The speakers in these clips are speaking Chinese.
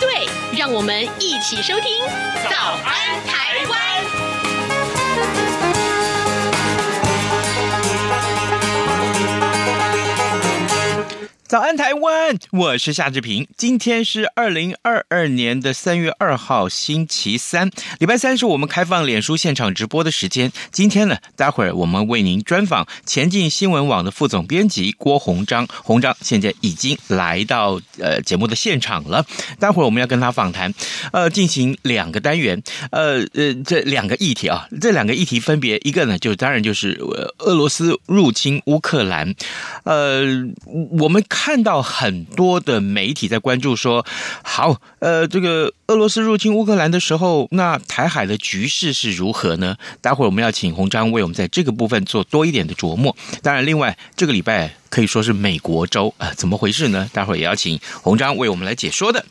对，让我们一起收听《早安台湾》。早安，台湾！我是夏志平。今天是二零二二年的三月二号，星期三，礼拜三是我们开放脸书现场直播的时间。今天呢，待会儿我们为您专访前进新闻网的副总编辑郭鸿章。鸿章现在已经来到呃节目的现场了。待会儿我们要跟他访谈，呃，进行两个单元，呃呃，这两个议题啊，这两个议题分别一个呢，就当然就是俄罗斯入侵乌克兰，呃，我们。看到很多的媒体在关注说，好，呃，这个俄罗斯入侵乌克兰的时候，那台海的局势是如何呢？待会儿我们要请鸿章为我们在这个部分做多一点的琢磨。当然，另外这个礼拜可以说是美国州啊，怎么回事呢？待会儿也要请鸿章为我们来解说的。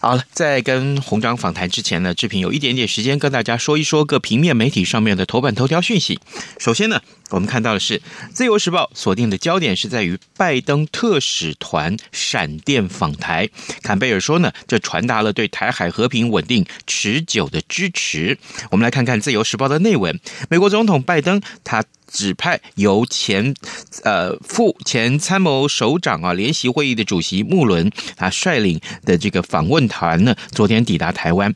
好了，在跟鸿章访谈之前呢，志平有一点点时间跟大家说一说各平面媒体上面的头版头条讯息。首先呢，我们看到的是《自由时报》锁定的焦点是在于拜登特使团闪电访台，坎贝尔说呢，这传达了对台海和平稳定持久的支持。我们来看看《自由时报》的内文，美国总统拜登他。指派由前呃副前参谋首长啊联席会议的主席穆伦啊率领的这个访问团呢，昨天抵达台湾。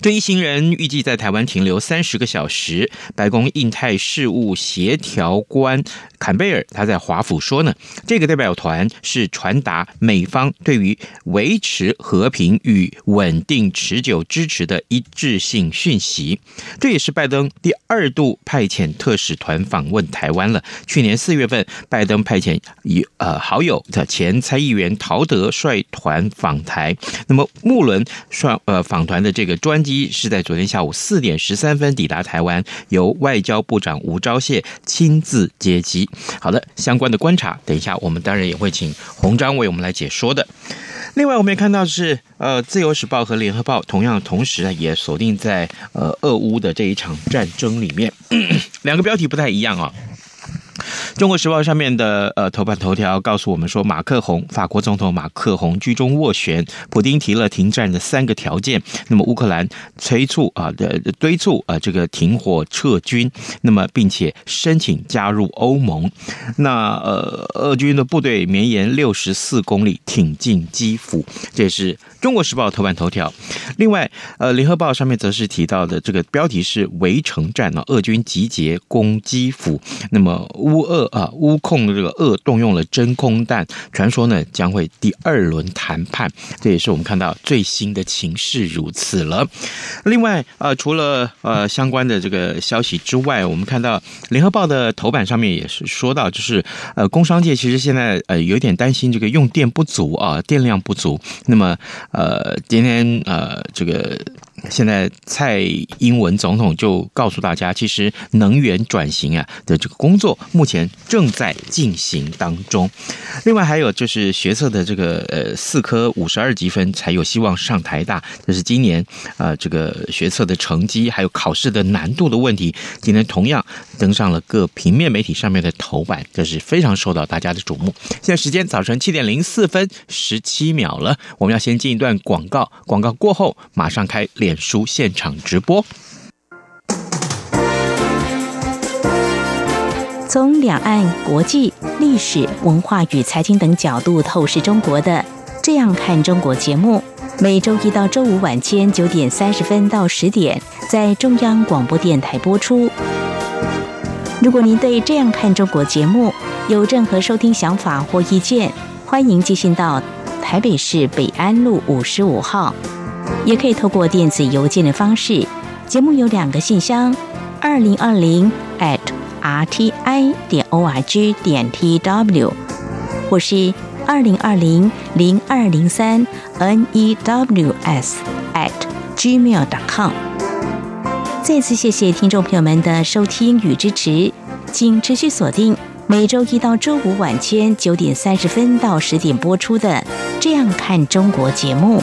这一行人预计在台湾停留三十个小时。白宫印太事务协调官坎贝尔他在华府说呢，这个代表团是传达美方对于维持和平与稳定持久支持的一致性讯息。这也是拜登第二度派遣特使团访问台湾了。去年四月份，拜登派遣以呃好友的前参议员陶德率团访台。那么穆伦率呃访团的这个。专机是在昨天下午四点十三分抵达台湾，由外交部长吴钊燮亲自接机。好的，相关的观察，等一下我们当然也会请鸿章为我们来解说的。另外，我们也看到是呃，《自由时报》和《联合报》同样同时呢，也锁定在呃俄乌的这一场战争里面，两个标题不太一样啊、中国时报上面的呃头版头条告诉我们说，马克宏法国总统马克宏居中斡旋，普丁提了停战的三个条件，那么乌克兰催促啊的敦促啊这个停火撤军，那么并且申请加入欧盟。那呃俄军的部队绵延六十四公里挺进基辅，这是中国时报头版头条。另外呃联合报上面则是提到的这个标题是围城战啊，俄军集结攻基辅，那么乌。乌俄啊，乌控这个俄动用了真空弹，传说呢将会第二轮谈判，这也是我们看到最新的情势如此了。另外，呃，除了呃相关的这个消息之外，我们看到联合报的头版上面也是说到，就是呃工商界其实现在呃有点担心这个用电不足啊，电量不足。那么呃今天呃这个。现在蔡英文总统就告诉大家，其实能源转型啊的这个工作目前正在进行当中。另外还有就是学测的这个呃四科五十二级分才有希望上台大，这是今年啊这个学测的成绩还有考试的难度的问题，今天同样登上了各平面媒体上面的头版，这是非常受到大家的瞩目。现在时间早晨七点零四分十七秒了，我们要先进一段广告，广告过后马上开脸书现场直播，从两岸、国际、历史文化与财经等角度透视中国的《这样看中国》节目，每周一到周五晚间九点三十分到十点在中央广播电台播出。如果您对《这样看中国》节目有任何收听想法或意见，欢迎寄信到台北市北安路五十五号。也可以透过电子邮件的方式，节目有两个信箱：二零二零 at rti 点 org 点 tw，或是二零二零零二零三 news at gmail.com。再次谢谢听众朋友们的收听与支持，请持续锁定每周一到周五晚间九点三十分到十点播出的《这样看中国》节目。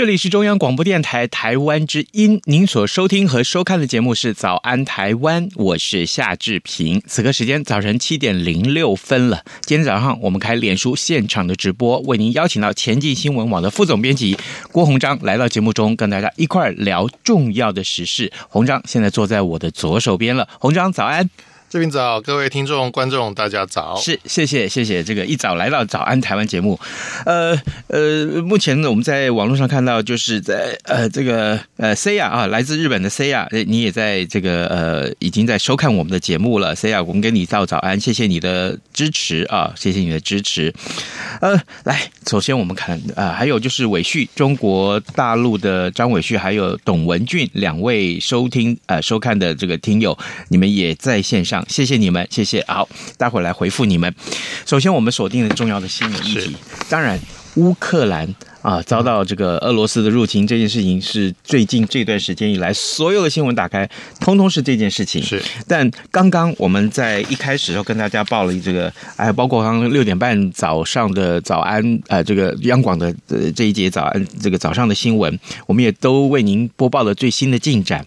这里是中央广播电台台湾之音，您所收听和收看的节目是《早安台湾》，我是夏志平。此刻时间早晨七点零六分了。今天早上我们开脸书现场的直播，为您邀请到前进新闻网的副总编辑郭鸿章来到节目中，跟大家一块儿聊重要的时事。鸿章现在坐在我的左手边了。鸿章早安。这边早，各位听众、观众，大家早。是，谢谢，谢谢这个一早来到早安台湾节目。呃呃，目前呢，我们在网络上看到，就是在呃这个呃 Cia 啊，来自日本的 Cia，你也在这个呃已经在收看我们的节目了。Cia，我们跟你道早安，谢谢你的支持啊，谢谢你的支持。呃，来，首先我们看啊、呃，还有就是伟旭，中国大陆的张伟旭，还有董文俊两位收听呃收看的这个听友，你们也在线上。谢谢你们，谢谢。好，待会儿来回复你们。首先，我们锁定了重要的新闻议题。当然，乌克兰啊遭到这个俄罗斯的入侵这件事情，是最近这段时间以来所有的新闻打开，通通是这件事情。是。但刚刚我们在一开始就跟大家报了这个，哎，包括刚刚六点半早上的早安，呃，这个央广的呃这一节早安，这个早上的新闻，我们也都为您播报了最新的进展。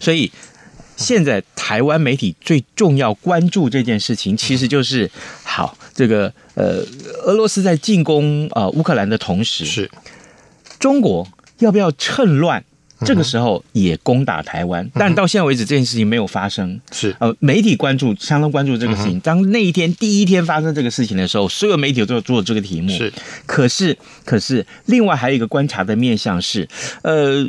所以。现在台湾媒体最重要关注这件事情，其实就是好这个呃，俄罗斯在进攻啊乌克兰的同时，是中国要不要趁乱这个时候也攻打台湾？但到现在为止，这件事情没有发生。是呃，媒体关注相当关注这个事情。当那一天第一天发生这个事情的时候，所有媒体都做这个题目。是，可是可是另外还有一个观察的面向是，呃。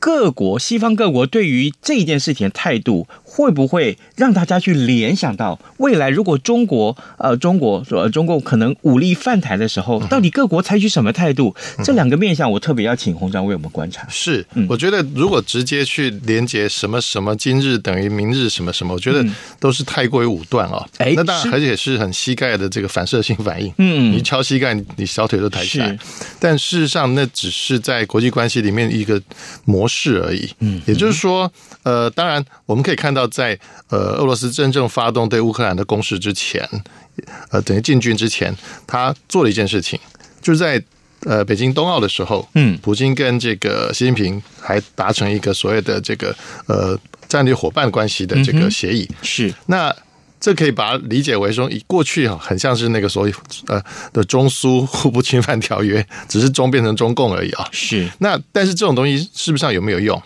各国西方各国对于这件事情的态度，会不会让大家去联想到未来？如果中国呃，中国呃中共可能武力犯台的时候，到底各国采取什么态度？这两个面向，我特别要请洪章为我们观察。是，我觉得如果直接去连接什么什么今日等于明日什么什么，我觉得都是太过于武断啊。哎，那当然而且是很膝盖的这个反射性反应。嗯，你敲膝盖，你小腿都抬起来。但事实上，那只是在国际关系里面一个模式而已。嗯，也就是说，呃，当然我们可以看到。要在呃俄罗斯真正发动对乌克兰的攻势之前，呃等于进军之前，他做了一件事情，就是在呃北京冬奥的时候，嗯，普京跟这个习近平还达成一个所谓的这个呃战略伙伴关系的这个协议。嗯、是，那这可以把它理解为说，以过去很像是那个所谓呃的中苏互不侵犯条约，只是中变成中共而已啊。是，那但是这种东西事实上有没有用？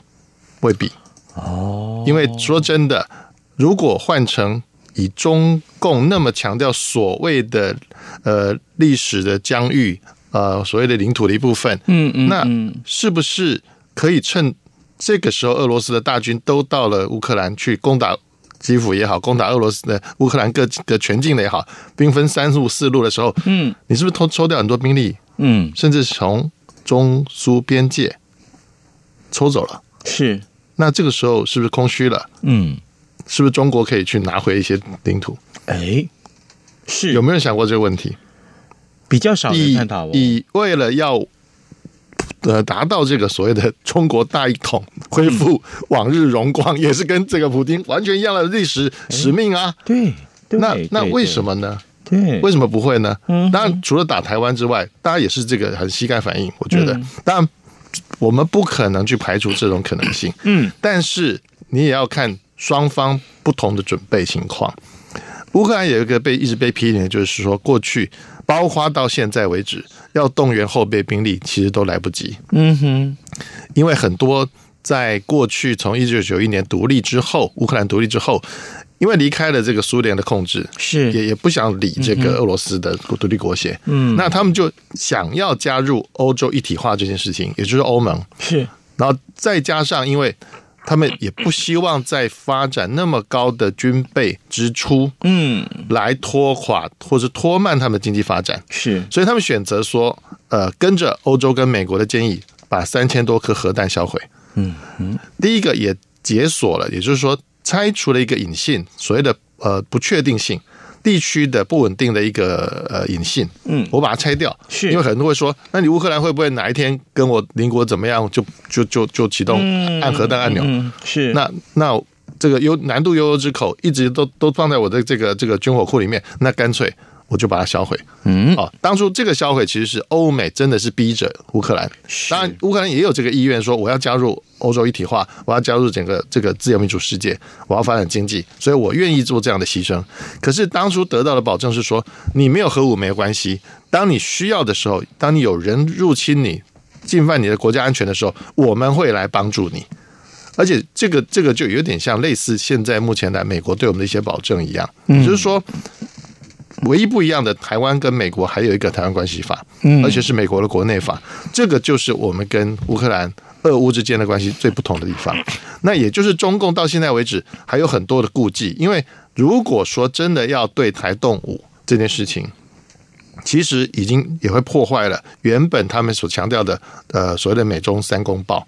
未必。哦，因为说真的，如果换成以中共那么强调所谓的呃历史的疆域，呃所谓的领土的一部分，嗯嗯，那是不是可以趁这个时候俄罗斯的大军都到了乌克兰去攻打基辅也好，攻打俄罗斯的乌克兰各个全境的也好，兵分三路四路的时候，嗯，你是不是偷抽掉很多兵力？嗯，甚至从中苏边界抽走了？是。那这个时候是不是空虚了？嗯，是不是中国可以去拿回一些领土？哎，是有没有想过这个问题？比较少人探讨。以为了要呃达到这个所谓的中国大一统，恢复往日荣光，也是跟这个普京完全一样的历史使命啊。对，那那为什么呢？对，为什么不会呢？当然，除了打台湾之外，大家也是这个很膝盖反应。我觉得，当然。我们不可能去排除这种可能性，嗯，但是你也要看双方不同的准备情况。乌克兰有一个被一直被批评的，就是说过去包括到现在为止，要动员后备兵力其实都来不及，嗯哼，因为很多在过去从一九九一年独立之后，乌克兰独立之后，因为离开了这个苏联的控制，是。也也不想理这个俄罗斯的独立国协，嗯，那他们就想要加入欧洲一体化这件事情，也就是欧盟，是，然后再加上，因为他们也不希望再发展那么高的军备支出，嗯，来拖垮或者拖慢他们的经济发展，是，所以他们选择说，呃，跟着欧洲跟美国的建议，把三千多颗核弹销毁，嗯嗯，第一个也解锁了，也就是说。拆除了一个隐性，所谓的呃不确定性地区的不稳定的一个呃隐性，嗯，我把它拆掉，是因为很多人会说，那你乌克兰会不会哪一天跟我邻国怎么样，就就就就启动按核弹按钮？嗯嗯、是那那这个有难度悠悠之口，一直都都放在我的这个这个军火库里面，那干脆。我就把它销毁。嗯，哦，当初这个销毁其实是欧美真的是逼着乌克兰，当然乌克兰也有这个意愿，说我要加入欧洲一体化，我要加入整个这个自由民主世界，我要发展经济，所以我愿意做这样的牺牲。可是当初得到的保证是说，你没有核武没有关系，当你需要的时候，当你有人入侵你、侵犯你的国家安全的时候，我们会来帮助你。而且这个这个就有点像类似现在目前来美国对我们的一些保证一样，嗯，就是说。唯一不一样的，台湾跟美国还有一个《台湾关系法》，嗯，而且是美国的国内法，这个就是我们跟乌克兰、俄乌之间的关系最不同的地方。那也就是中共到现在为止还有很多的顾忌，因为如果说真的要对台动武这件事情，其实已经也会破坏了原本他们所强调的呃所谓的美中三公报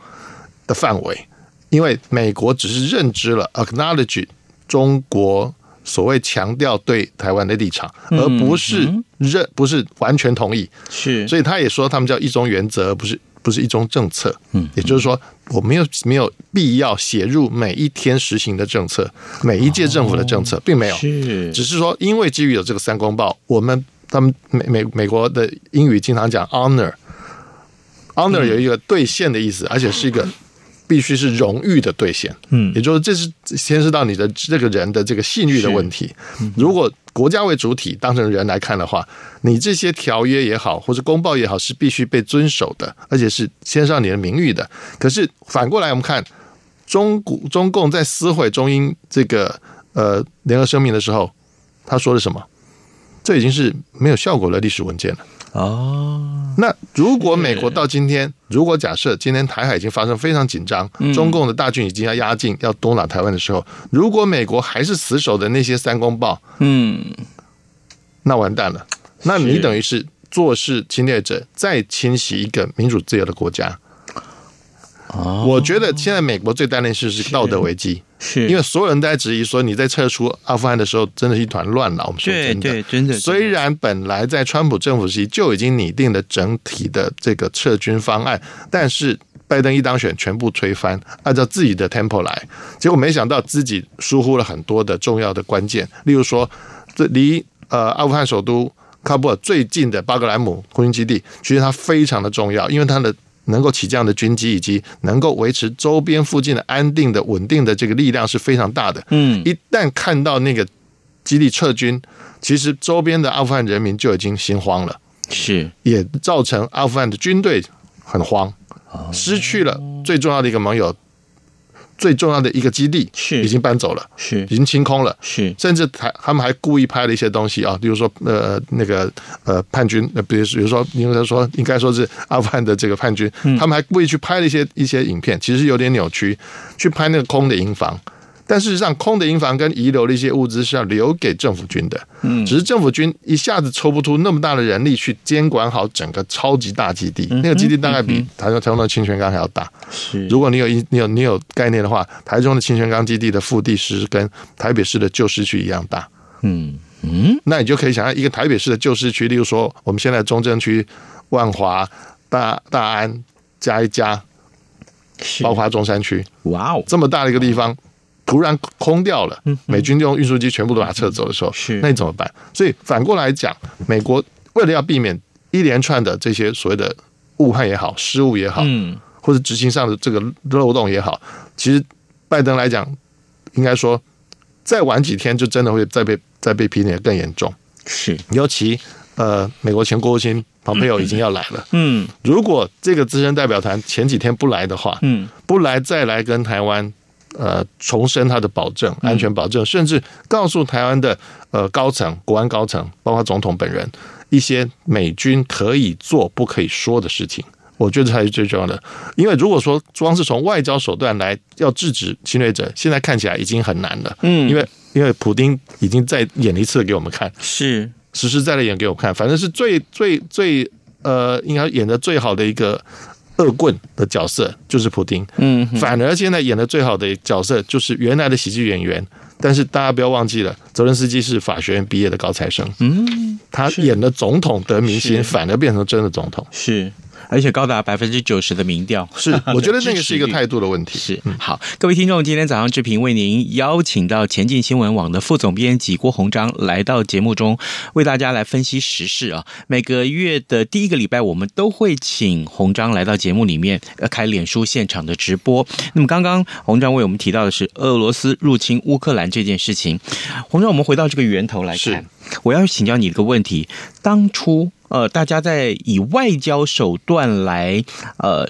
的范围，因为美国只是认知了 acknowledge 中国。所谓强调对台湾的立场，而不是认不是完全同意，是，所以他也说他们叫一中原则，不是不是一中政策，嗯，也就是说我没有没有必要写入每一天实行的政策，每一届政府的政策，并没有，是，只是说因为基于有这个三公报，我们他们美美美国的英语经常讲 honor，honor 有一个兑现的意思，而且是一个。必须是荣誉的兑现，嗯，也就是这是牵涉到你的这个人的这个信誉的问题。如果国家为主体当成人来看的话，你这些条约也好，或者公报也好，是必须被遵守的，而且是牵涉到你的名誉的。可是反过来，我们看中国中共在撕毁中英这个呃联合声明的时候，他说了什么？这已经是没有效果的历史文件了。哦，那如果美国到今天，如果假设今天台海已经发生非常紧张，中共的大军已经要压境，要攻打台湾的时候，如果美国还是死守的那些三公报，嗯，那完蛋了，那你等于是坐视侵略者再侵袭一个民主自由的国家。哦，我觉得现在美国最担心的是是道德危机。是因为所有人都在质疑说，你在撤出阿富汗的时候，真的是一团乱了。我们说真的，对对，真的。虽然本来在川普政府时期就已经拟定了整体的这个撤军方案，但是拜登一当选，全部推翻，按照自己的 tempo 来，结果没想到自己疏忽了很多的重要的关键，例如说，这离呃阿富汗首都喀布尔最近的巴格兰姆空军基地，其实它非常的重要，因为它的。能够起降的军机以及能够维持周边附近的安定的稳定的这个力量是非常大的。嗯，一旦看到那个基地撤军，其实周边的阿富汗人民就已经心慌了，是也造成阿富汗的军队很慌，失去了最重要的一个盟友。最重要的一个基地是。已经搬走了，是。已经清空了，是。甚至还他们还故意拍了一些东西啊，比如说呃那个呃叛军，呃比如比如说应该说应该说是阿富汗的这个叛军，他们还故意去拍了一些一些影片，其实有点扭曲，去拍那个空的营房。但事实上，空的营房跟遗留的一些物资是要留给政府军的。嗯，只是政府军一下子抽不出那么大的人力去监管好整个超级大基地。那个基地大概比台中台中的清泉岗还要大。是，如果你有一你有你有概念的话，台中的清泉岗基地的腹地是跟台北市的旧市区一样大。嗯嗯，那你就可以想象一个台北市的旧市区，例如说我们现在中正区、万华、大大安加一加，包括中山区。哇哦，这么大的一个地方。突然空掉了，美军用运输机全部都把它撤走的时候，是那你怎么办？所以反过来讲，美国为了要避免一连串的这些所谓的误判也好、失误也好，嗯，或者执行上的这个漏洞也好，其实拜登来讲，应该说再晚几天就真的会再被再被批评的更严重。是，尤其呃，美国前国务卿蓬佩奥已经要来了，嗯，如果这个资深代表团前几天不来的话，嗯，不来再来跟台湾。呃重申他的保证，安全保证，甚至告诉台湾的呃高层、国安高层，包括总统本人，一些美军可以做不可以说的事情。我觉得才是最重要的，因为如果说光是从外交手段来要制止侵略者，现在看起来已经很难了。嗯，因为因为普丁已经在演一次给我们看，是实实在在演给我们看，反正是最最最呃，应该演的最好的一个恶棍的角色就是普丁。嗯，反而现在演的最好的角色就是原来的喜剧演员，但是大家不要忘记了，泽伦斯基是法学院毕业的高材生。嗯，他演的总统得民心，反而变成真的总统。是。而且高达百分之九十的民调是，我觉得那个是一个态度的问题。是，好，各位听众，今天早上志平为您邀请到前进新闻网的副总编辑郭鸿章来到节目中，为大家来分析时事啊。每个月的第一个礼拜，我们都会请鸿章来到节目里面，开脸书现场的直播。那么刚刚鸿章为我们提到的是俄罗斯入侵乌克兰这件事情。鸿章，我们回到这个源头来看，我要请教你一个问题：当初。呃，大家在以外交手段来呃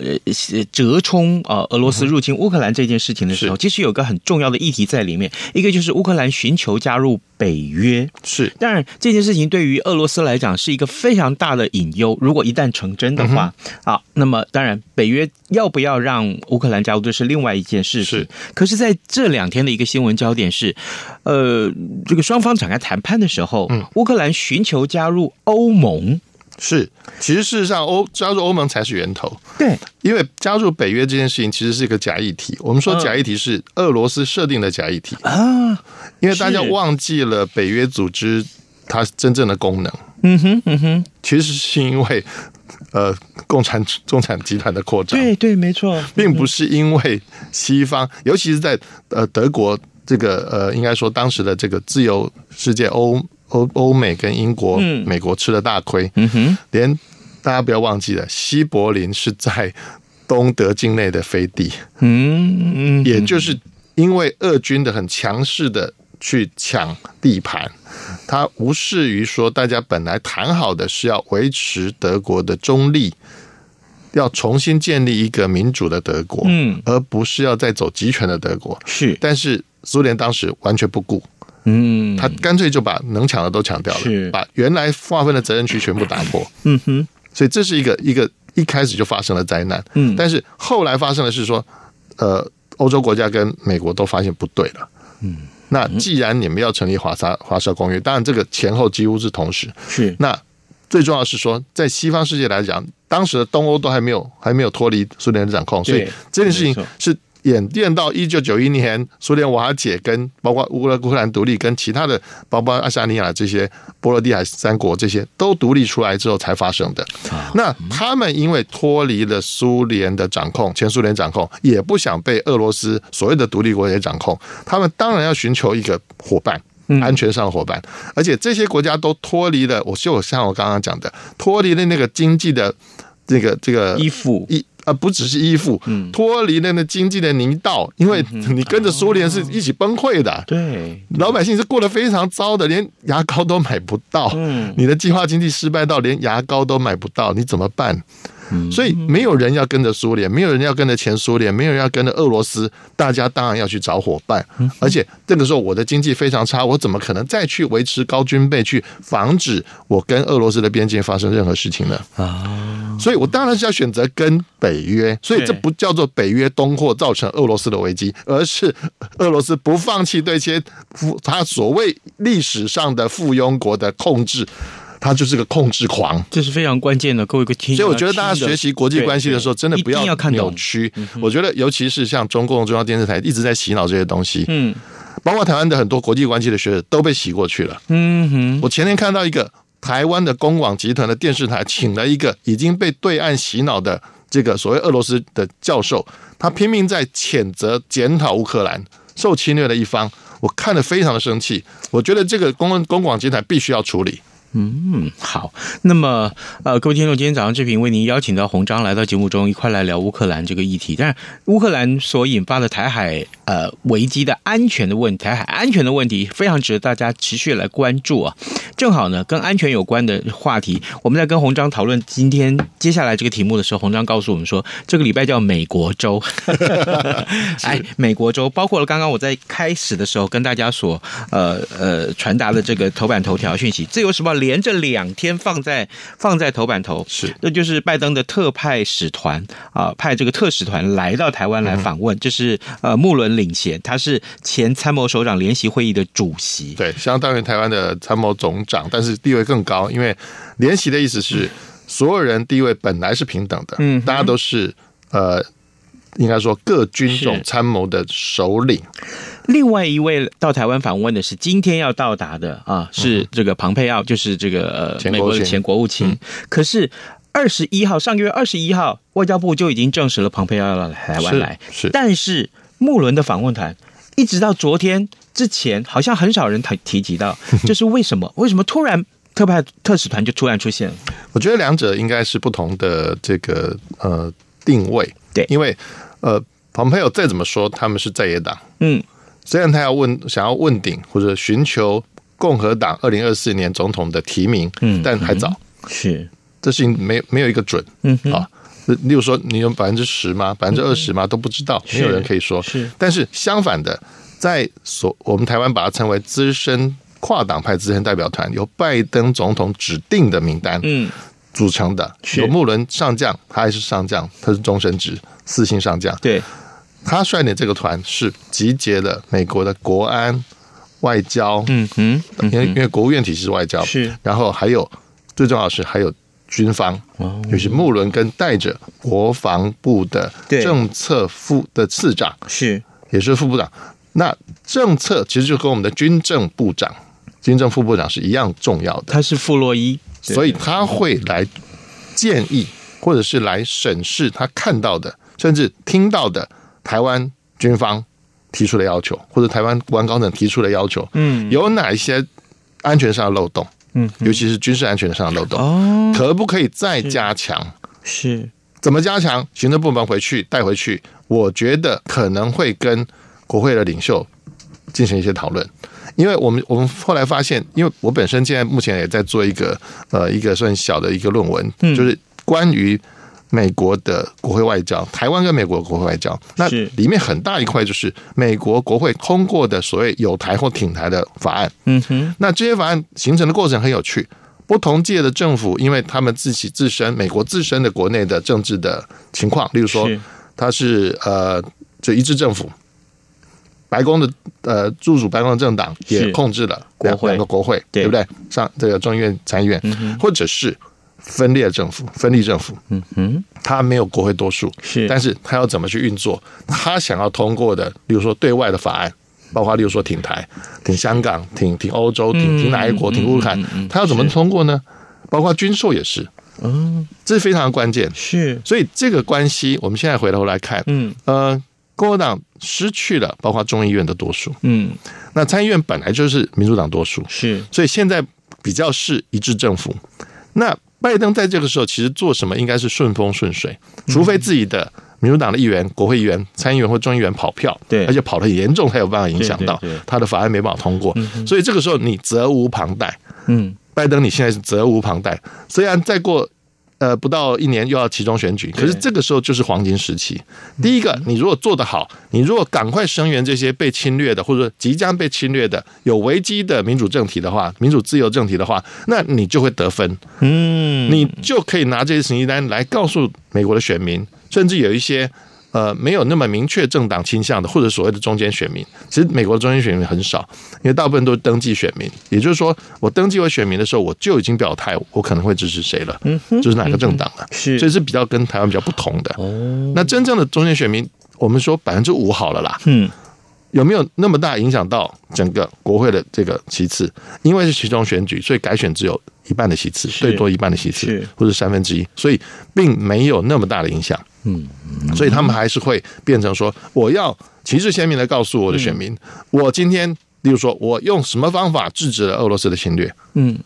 折冲呃俄罗斯入侵乌克兰这件事情的时候，其实有个很重要的议题在里面，一个就是乌克兰寻求加入北约。是，当然这件事情对于俄罗斯来讲是一个非常大的隐忧。如果一旦成真的话，啊，那么当然北约要不要让乌克兰加入，这是另外一件事。是，可是在这两天的一个新闻焦点是，呃，这个双方展开谈判的时候，乌克兰寻求加入欧盟。是，其实事实上，欧加入欧盟才是源头。对，因为加入北约这件事情其实是一个假议题。我们说假议题是俄罗斯设定的假议题啊，因为大家忘记了北约组织它真正的功能。嗯哼，嗯哼，其实是因为呃，共产中产集团的扩张。对对，没错，并不是因为西方，尤其是在呃德国这个呃，应该说当时的这个自由世界欧。欧欧美跟英国、美国吃了大亏，嗯哼，连大家不要忘记了，西柏林是在东德境内的飞地，嗯，也就是因为俄军的很强势的去抢地盘，他无视于说大家本来谈好的是要维持德国的中立，要重新建立一个民主的德国，嗯，而不是要再走集权的德国，是，但是苏联当时完全不顾。嗯，他干脆就把能抢的都抢掉了，把原来划分的责任区全部打破。嗯哼，所以这是一个一个一开始就发生了灾难。嗯，但是后来发生的是说，呃，欧洲国家跟美国都发现不对了。嗯，那既然你们要成立华沙华沙公约，当然这个前后几乎是同时。是，那最重要的是说，在西方世界来讲，当时的东欧都还没有还没有脱离苏联的掌控，所以这件事情是。演变到一九九一年，苏联瓦解，跟包括乌克乌克兰独立，跟其他的包括爱沙尼亚这些波罗的海三国这些都独立出来之后才发生的。那他们因为脱离了苏联的掌控，前苏联掌控，也不想被俄罗斯所谓的独立国家掌控，他们当然要寻求一个伙伴，安全上的伙伴。而且这些国家都脱离了，我就像我刚刚讲的，脱离了那个经济的这个这个依附依。啊，不只是依附，脱离了那经济的泥道，因为你跟着苏联是一起崩溃的。对，老百姓是过得非常糟的，连牙膏都买不到。嗯你的计划经济失败到连牙膏都买不到，你怎么办？所以没有人要跟着苏联，没有人要跟着前苏联，没有人要跟着俄罗斯，大家当然要去找伙伴。而且这个时候我的经济非常差，我怎么可能再去维持高军备去防止我跟俄罗斯的边境发生任何事情呢？啊，所以我当然是要选择跟北约。所以这不叫做北约东扩造成俄罗斯的危机，而是俄罗斯不放弃对些他所谓历史上的附庸国的控制。他就是个控制狂，这是非常关键的，各位听。所以我觉得大家学习国际关系的时候，真的不要扭曲。我觉得，尤其是像中共中央电视台一直在洗脑这些东西，嗯，包括台湾的很多国际关系的学者都被洗过去了。嗯哼，我前天看到一个台湾的公广集团的电视台，请了一个已经被对岸洗脑的这个所谓俄罗斯的教授，他拼命在谴责检讨乌克兰受侵略的一方，我看得非常的生气。我觉得这个公公广集团必须要处理。嗯，好。那么，呃，各位听众，今天早上这频为您邀请到洪章来到节目中，一块来聊乌克兰这个议题。但乌克兰所引发的台海呃危机的安全的问题，台海安全的问题非常值得大家持续来关注啊。正好呢，跟安全有关的话题，我们在跟洪章讨论今天接下来这个题目的时候，洪章告诉我们说，这个礼拜叫美国周。哎，美国周包括了刚刚我在开始的时候跟大家所呃呃传达的这个头版头条讯息，《自由时报》连着两天放在放在头版头，是，那就是拜登的特派使团啊，派这个特使团来到台湾来访问，这、嗯、是呃穆伦领衔，他是前参谋首长联席会议的主席，对，相当于台湾的参谋总长，但是地位更高，因为联席的意思是所有人地位本来是平等的，嗯，大家都是呃，应该说各军种参谋的首领。另外一位到台湾访问的是今天要到达的啊，是这个庞佩奥，就是这个呃美国的前国务卿。嗯、可是二十一号，上个月二十一号，外交部就已经证实了庞佩奥要到台湾来。是，是但是穆伦的访问团一直到昨天之前，好像很少人提提及到，这是为什么？为什么突然特派特使团就突然出现了？我觉得两者应该是不同的这个呃定位。对，因为呃蓬佩奥再怎么说，他们是在野党。嗯。虽然他要问，想要问鼎或者寻求共和党二零二四年总统的提名，嗯，但还早，是这事情没没有一个准，嗯啊，例如说你有百分之十吗？百分之二十吗？都不知道，没有人可以说。是，但是相反的，在所我们台湾把它称为资深跨党派资深代表团，由拜登总统指定的名单，嗯，组成的，有穆伦上将，他还是上将，他是终身职四星上将，对。他率领这个团是集结了美国的国安、外交，嗯嗯，因为因为国务院体系是外交，是，然后还有最重要的是还有军方，就是穆伦跟带着国防部的政策副的次长，是，也是副部长。那政策其实就跟我们的军政部长、军政副部长是一样重要的，他是傅洛伊，所以他会来建议或者是来审视他看到的，甚至听到的。台湾军方提出的要求，或者台湾国安高层提出的要求，嗯，有哪一些安全上的漏洞？嗯，尤其是军事安全上的漏洞，哦，可不可以再加强？是，怎么加强？行政部门回去带回去，我觉得可能会跟国会的领袖进行一些讨论，因为我们我们后来发现，因为我本身现在目前也在做一个呃一个算小的一个论文，嗯，就是关于。美国的国会外交，台湾跟美国的国会外交，那里面很大一块就是美国国会通过的所谓有台或挺台的法案。嗯哼，那这些法案形成的过程很有趣，不同届的政府，因为他们自己自身美国自身的国内的政治的情况，例如说，他是呃，就一致政府，白宫的呃，驻属白宫的政党也控制了两两个国会，对。不对？上这个众议院、参议院，或者是。分裂政府，分立政府，嗯哼，他没有国会多数，是，但是他要怎么去运作？他想要通过的，比如说对外的法案，包括例如说挺台、挺香港、挺挺欧洲、挺挺哪一国、挺乌克兰，他要怎么通过呢？包括军售也是，嗯，这是非常关键，是。所以这个关系，我们现在回头来看，嗯，呃，共和党失去了包括众议院的多数，嗯，那参议院本来就是民主党多数，是，所以现在比较是一致政府，那。拜登在这个时候其实做什么应该是顺风顺水，除非自己的民主党的议员、国会议员、参议员或众议员跑票，对，而且跑得严重才有办法影响到他的法案没办法通过。所以这个时候你责无旁贷。嗯，拜登你现在是责无旁贷，虽然再过。呃，不到一年又要期中选举，可是这个时候就是黄金时期。第一个，你如果做得好，你如果赶快声援这些被侵略的或者说即将被侵略的有危机的民主政体的话，民主自由政体的话，那你就会得分。嗯，你就可以拿这些成绩单来告诉美国的选民，甚至有一些。呃，没有那么明确政党倾向的，或者所谓的中间选民，其实美国的中间选民很少，因为大部分都是登记选民。也就是说，我登记为选民的时候，我就已经表态，我可能会支持谁了，嗯，就是哪个政党了，是，所以是比较跟台湾比较不同的。哦，那真正的中间选民，我们说百分之五好了啦，嗯，有没有那么大影响到整个国会的这个其次？因为是其中选举，所以改选只有一半的席次，最多一半的席次，或者三分之一，所以并没有那么大的影响。嗯，所以他们还是会变成说，我要旗帜鲜明的告诉我的选民，我今天，例如说，我用什么方法制止了俄罗斯的侵略？嗯，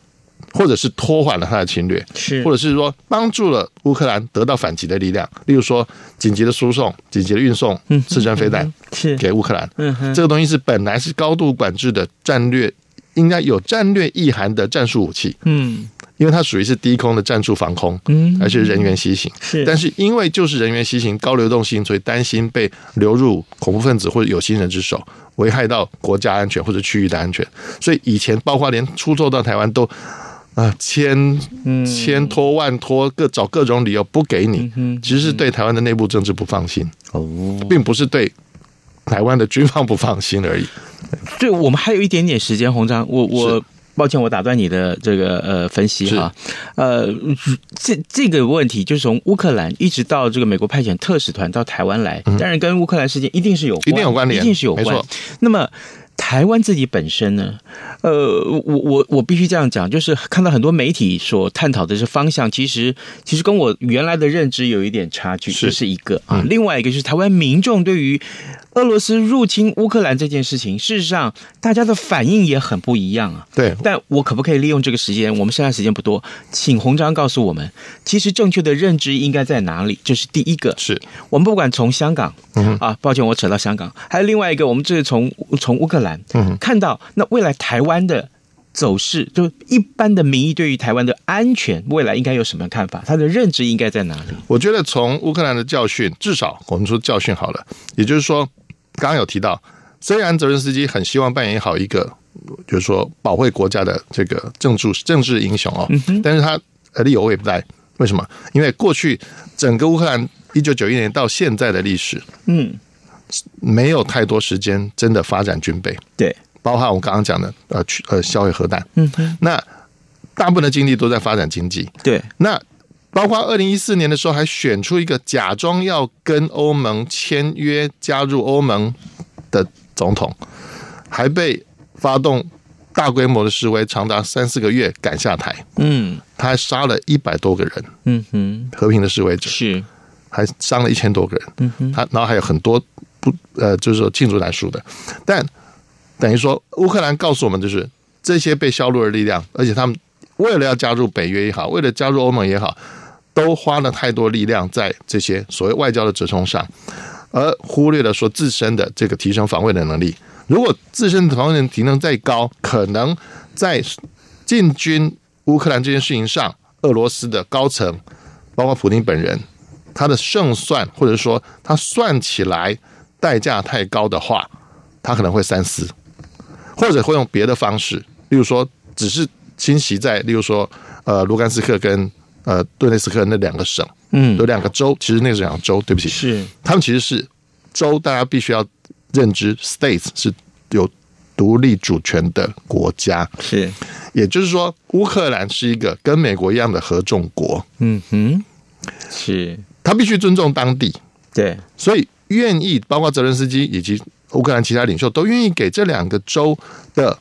或者是拖缓了他的侵略，是，或者是说帮助了乌克兰得到反击的力量，例如说紧急的输送、紧急的运送刺针飞弹，是给乌克兰。嗯哼，这个东西是本来是高度管制的战略，应该有战略意涵的战术武器。嗯，因为它属于是低空的战术防空，嗯，而且人员西行。是，但是因为就是人员西行、高流动性，所以担心被流入恐怖分子或者有心人之手，危害到国家安全或者区域的安全。所以以前包括连出售到台湾都。啊，千千拖万拖，各找各种理由不给你，其实是对台湾的内部政治不放心哦，并不是对台湾的军方不放心而已。对，我们还有一点点时间，红章，我我抱歉，我打断你的这个呃分析哈，呃，这这个问题就是从乌克兰一直到这个美国派遣特使团到台湾来，当然跟乌克兰事件一定是有关，一定有关联，一定是有关。那么。台湾自己本身呢，呃，我我我必须这样讲，就是看到很多媒体所探讨的这方向，其实其实跟我原来的认知有一点差距，这是一个啊。另外一个就是台湾民众对于俄罗斯入侵乌克兰这件事情，事实上大家的反应也很不一样啊。对，但我可不可以利用这个时间？我们剩下时间不多，请红章告诉我们，其实正确的认知应该在哪里？这是第一个。是我们不管从香港，嗯啊，抱歉，我扯到香港，还有另外一个，我们这是从从乌克兰。嗯，看到那未来台湾的走势，就一般的民意对于台湾的安全未来应该有什么看法？他的认知应该在哪里？我觉得从乌克兰的教训，至少我们说教训好了，也就是说，刚刚有提到，虽然泽伦斯基很希望扮演好一个，就是说保卫国家的这个政治政治英雄哦，但是他力有未逮。为什么？因为过去整个乌克兰一九九一年到现在的历史，嗯。没有太多时间真的发展军备，对，包括我刚刚讲的呃去呃销毁核弹，嗯哼，那大部分的精力都在发展经济，对，那包括二零一四年的时候还选出一个假装要跟欧盟签约加入欧盟的总统，还被发动大规模的示威，长达三四个月赶下台，嗯，他还杀了一百多个人，嗯哼，和平的示威者。是，还伤了一千多个人，嗯哼，他然后还有很多。不，呃，就是说罄竹难书的，但等于说乌克兰告诉我们，就是这些被削弱的力量，而且他们为了要加入北约也好，为了加入欧盟也好，都花了太多力量在这些所谓外交的折冲上，而忽略了说自身的这个提升防卫的能力。如果自身的防卫能提升再高，可能在进军乌克兰这件事情上，俄罗斯的高层，包括普丁本人，他的胜算，或者说他算起来。代价太高的话，他可能会三思，或者会用别的方式，例如说，只是侵袭在，例如说，呃，卢甘斯克跟呃顿内斯克那两个省，嗯，有两个州，其实那是两个州，对不起，是。他们其实是州，大家必须要认知，states 是有独立主权的国家，是，也就是说，乌克兰是一个跟美国一样的合众国，嗯哼，是，他必须尊重当地，对，所以。愿意，包括泽伦斯基以及乌克兰其他领袖都愿意给这两个州的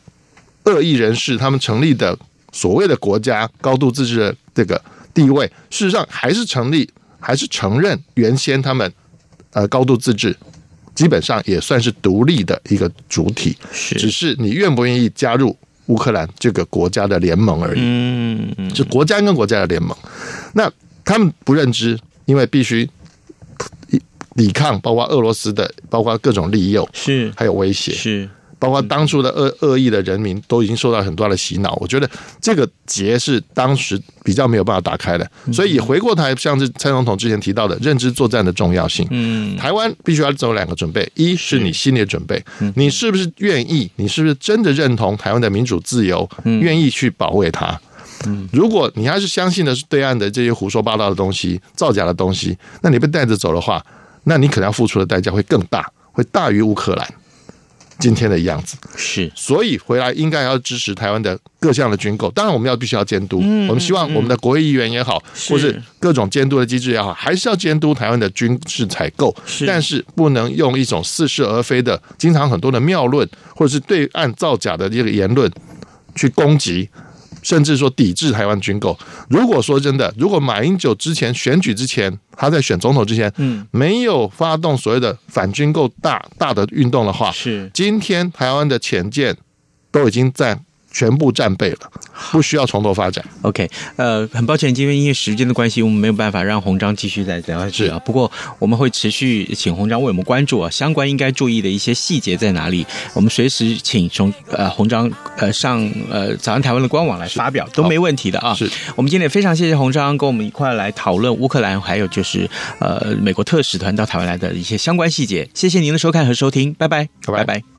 恶意人士他们成立的所谓的国家高度自治的这个地位，事实上还是成立，还是承认原先他们呃高度自治，基本上也算是独立的一个主体，是，只是你愿不愿意加入乌克兰这个国家的联盟而已，嗯，是国家跟国家的联盟，那他们不认知，因为必须。抵抗，包括俄罗斯的，包括各种利诱，是还有威胁，是包括当初的恶恶意的人民都已经受到很多的洗脑。我觉得这个结是当时比较没有办法打开的，所以回过头，像是蔡总统之前提到的认知作战的重要性。嗯，台湾必须要走两个准备：一是你心理准备，你是不是愿意？你是不是真的认同台湾的民主自由？愿意去保卫它？嗯，如果你还是相信的是对岸的这些胡说八道的东西、造假的东西，那你被带着走的话。那你可能要付出的代价会更大，会大于乌克兰今天的样子。是，所以回来应该要支持台湾的各项的军购。当然，我们要必须要监督。我们希望我们的国会议员也好，或是各种监督的机制也好，还是要监督台湾的军事采购。但是不能用一种似是而非的、经常很多的谬论，或者是对岸造假的这个言论去攻击。甚至说抵制台湾军购。如果说真的，如果马英九之前选举之前，他在选总统之前，嗯，没有发动所谓的反军购大大的运动的话，是今天台湾的潜舰都已经在全部战备了。不需要从头发展。OK，呃，很抱歉，今天因为时间的关系，我们没有办法让红章继续再聊下去啊。不过我们会持续请红章为我们关注啊，相关应该注意的一些细节在哪里？我们随时请从呃红章呃上呃早安台湾的官网来发表都没问题的啊。是我们今天也非常谢谢红章跟我们一块来讨论乌克兰，还有就是呃美国特使团到台湾来的一些相关细节。谢谢您的收看和收听，拜拜，拜拜。拜拜。